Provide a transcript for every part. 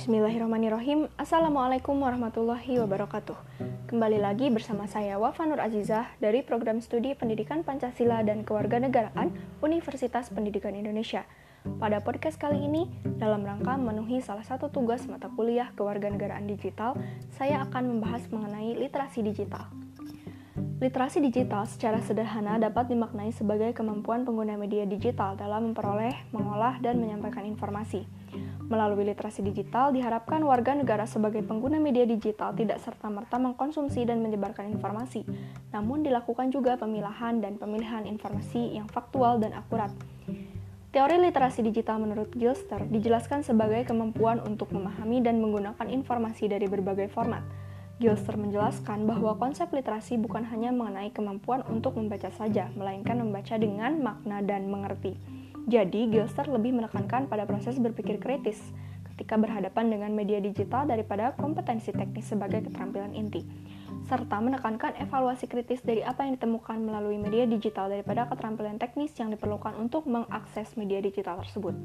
Bismillahirrahmanirrahim. Assalamualaikum warahmatullahi wabarakatuh. Kembali lagi bersama saya Wafa Nur Azizah dari Program Studi Pendidikan Pancasila dan Kewarganegaraan Universitas Pendidikan Indonesia. Pada podcast kali ini, dalam rangka memenuhi salah satu tugas mata kuliah kewarganegaraan digital Saya akan membahas mengenai literasi digital. Literasi digital secara sederhana dapat dimaknai sebagai kemampuan pengguna media digital dalam memperoleh, mengolah, dan menyampaikan informasi. Melalui literasi digital, diharapkan warga negara sebagai pengguna media digital tidak serta-merta mengkonsumsi dan menyebarkan informasi, namun dilakukan juga pemilahan dan pemilihan informasi yang faktual dan akurat. Teori literasi digital menurut Gilster dijelaskan sebagai kemampuan untuk memahami dan menggunakan informasi dari berbagai format, Gilster menjelaskan bahwa konsep literasi bukan hanya mengenai kemampuan untuk membaca saja, melainkan membaca dengan makna dan mengerti. Jadi, Gilster lebih menekankan pada proses berpikir kritis ketika berhadapan dengan media digital daripada kompetensi teknis sebagai keterampilan inti, serta menekankan evaluasi kritis dari apa yang ditemukan melalui media digital daripada keterampilan teknis yang diperlukan untuk mengakses media digital tersebut.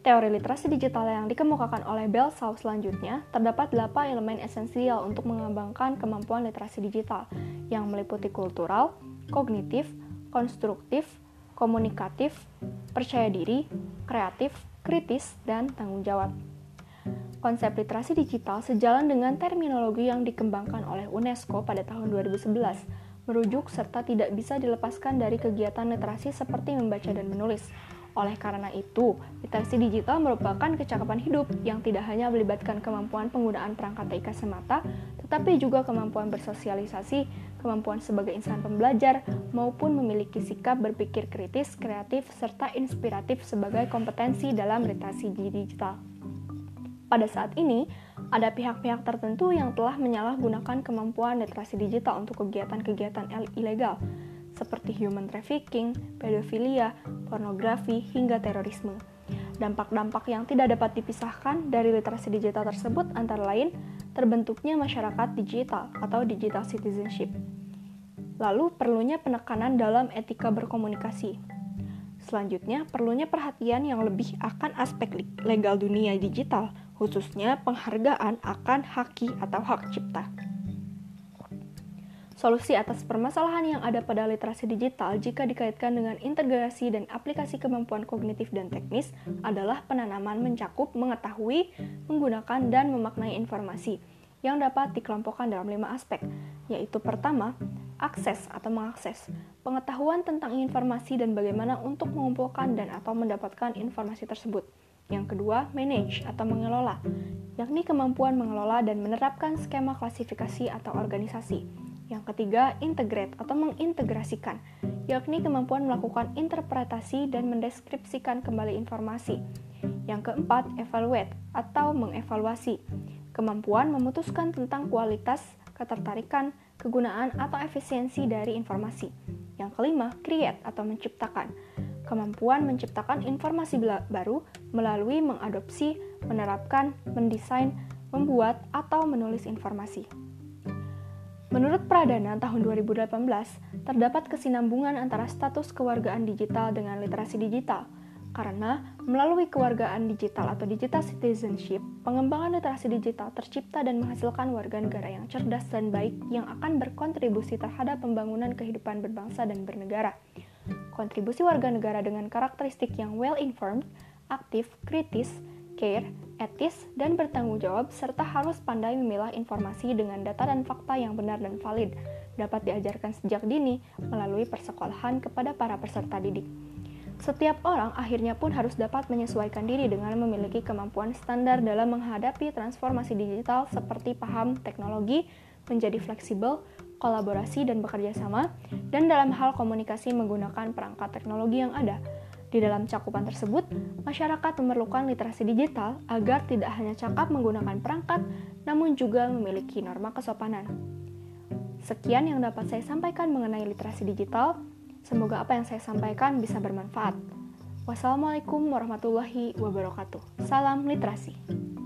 Teori literasi digital yang dikemukakan oleh Bell Shaw selanjutnya, terdapat 8 elemen esensial untuk mengembangkan kemampuan literasi digital, yang meliputi kultural, kognitif, konstruktif, komunikatif, percaya diri, kreatif, kritis, dan tanggung jawab. Konsep literasi digital sejalan dengan terminologi yang dikembangkan oleh UNESCO pada tahun 2011, merujuk serta tidak bisa dilepaskan dari kegiatan literasi seperti membaca dan menulis, oleh karena itu, literasi digital merupakan kecakapan hidup yang tidak hanya melibatkan kemampuan penggunaan perangkat TIK semata, tetapi juga kemampuan bersosialisasi, kemampuan sebagai insan pembelajar, maupun memiliki sikap berpikir kritis, kreatif, serta inspiratif sebagai kompetensi dalam literasi digital. Pada saat ini, ada pihak-pihak tertentu yang telah menyalahgunakan kemampuan literasi digital untuk kegiatan-kegiatan ilegal, seperti human trafficking, pedofilia, pornografi, hingga terorisme. Dampak-dampak yang tidak dapat dipisahkan dari literasi digital tersebut antara lain terbentuknya masyarakat digital atau digital citizenship. Lalu perlunya penekanan dalam etika berkomunikasi. Selanjutnya, perlunya perhatian yang lebih akan aspek legal dunia digital, khususnya penghargaan akan haki atau hak cipta. Solusi atas permasalahan yang ada pada literasi digital jika dikaitkan dengan integrasi dan aplikasi kemampuan kognitif dan teknis adalah penanaman mencakup mengetahui, menggunakan, dan memaknai informasi yang dapat dikelompokkan dalam lima aspek, yaitu pertama, akses atau mengakses, pengetahuan tentang informasi dan bagaimana untuk mengumpulkan dan atau mendapatkan informasi tersebut. Yang kedua, manage atau mengelola, yakni kemampuan mengelola dan menerapkan skema klasifikasi atau organisasi. Yang ketiga, integrate atau mengintegrasikan, yakni kemampuan melakukan interpretasi dan mendeskripsikan kembali informasi. Yang keempat, evaluate atau mengevaluasi, kemampuan memutuskan tentang kualitas, ketertarikan, kegunaan, atau efisiensi dari informasi. Yang kelima, create atau menciptakan, kemampuan menciptakan informasi baru melalui mengadopsi, menerapkan, mendesain, membuat, atau menulis informasi. Menurut Pradana tahun 2018, terdapat kesinambungan antara status kewargaan digital dengan literasi digital. Karena melalui kewargaan digital atau digital citizenship, pengembangan literasi digital tercipta dan menghasilkan warga negara yang cerdas dan baik yang akan berkontribusi terhadap pembangunan kehidupan berbangsa dan bernegara. Kontribusi warga negara dengan karakteristik yang well-informed, aktif, kritis, care, etis, dan bertanggung jawab, serta harus pandai memilah informasi dengan data dan fakta yang benar dan valid, dapat diajarkan sejak dini melalui persekolahan kepada para peserta didik. Setiap orang akhirnya pun harus dapat menyesuaikan diri dengan memiliki kemampuan standar dalam menghadapi transformasi digital seperti paham teknologi, menjadi fleksibel, kolaborasi dan bekerja sama, dan dalam hal komunikasi menggunakan perangkat teknologi yang ada, di dalam cakupan tersebut, masyarakat memerlukan literasi digital agar tidak hanya cakap menggunakan perangkat, namun juga memiliki norma kesopanan. Sekian yang dapat saya sampaikan mengenai literasi digital. Semoga apa yang saya sampaikan bisa bermanfaat. Wassalamualaikum warahmatullahi wabarakatuh. Salam literasi.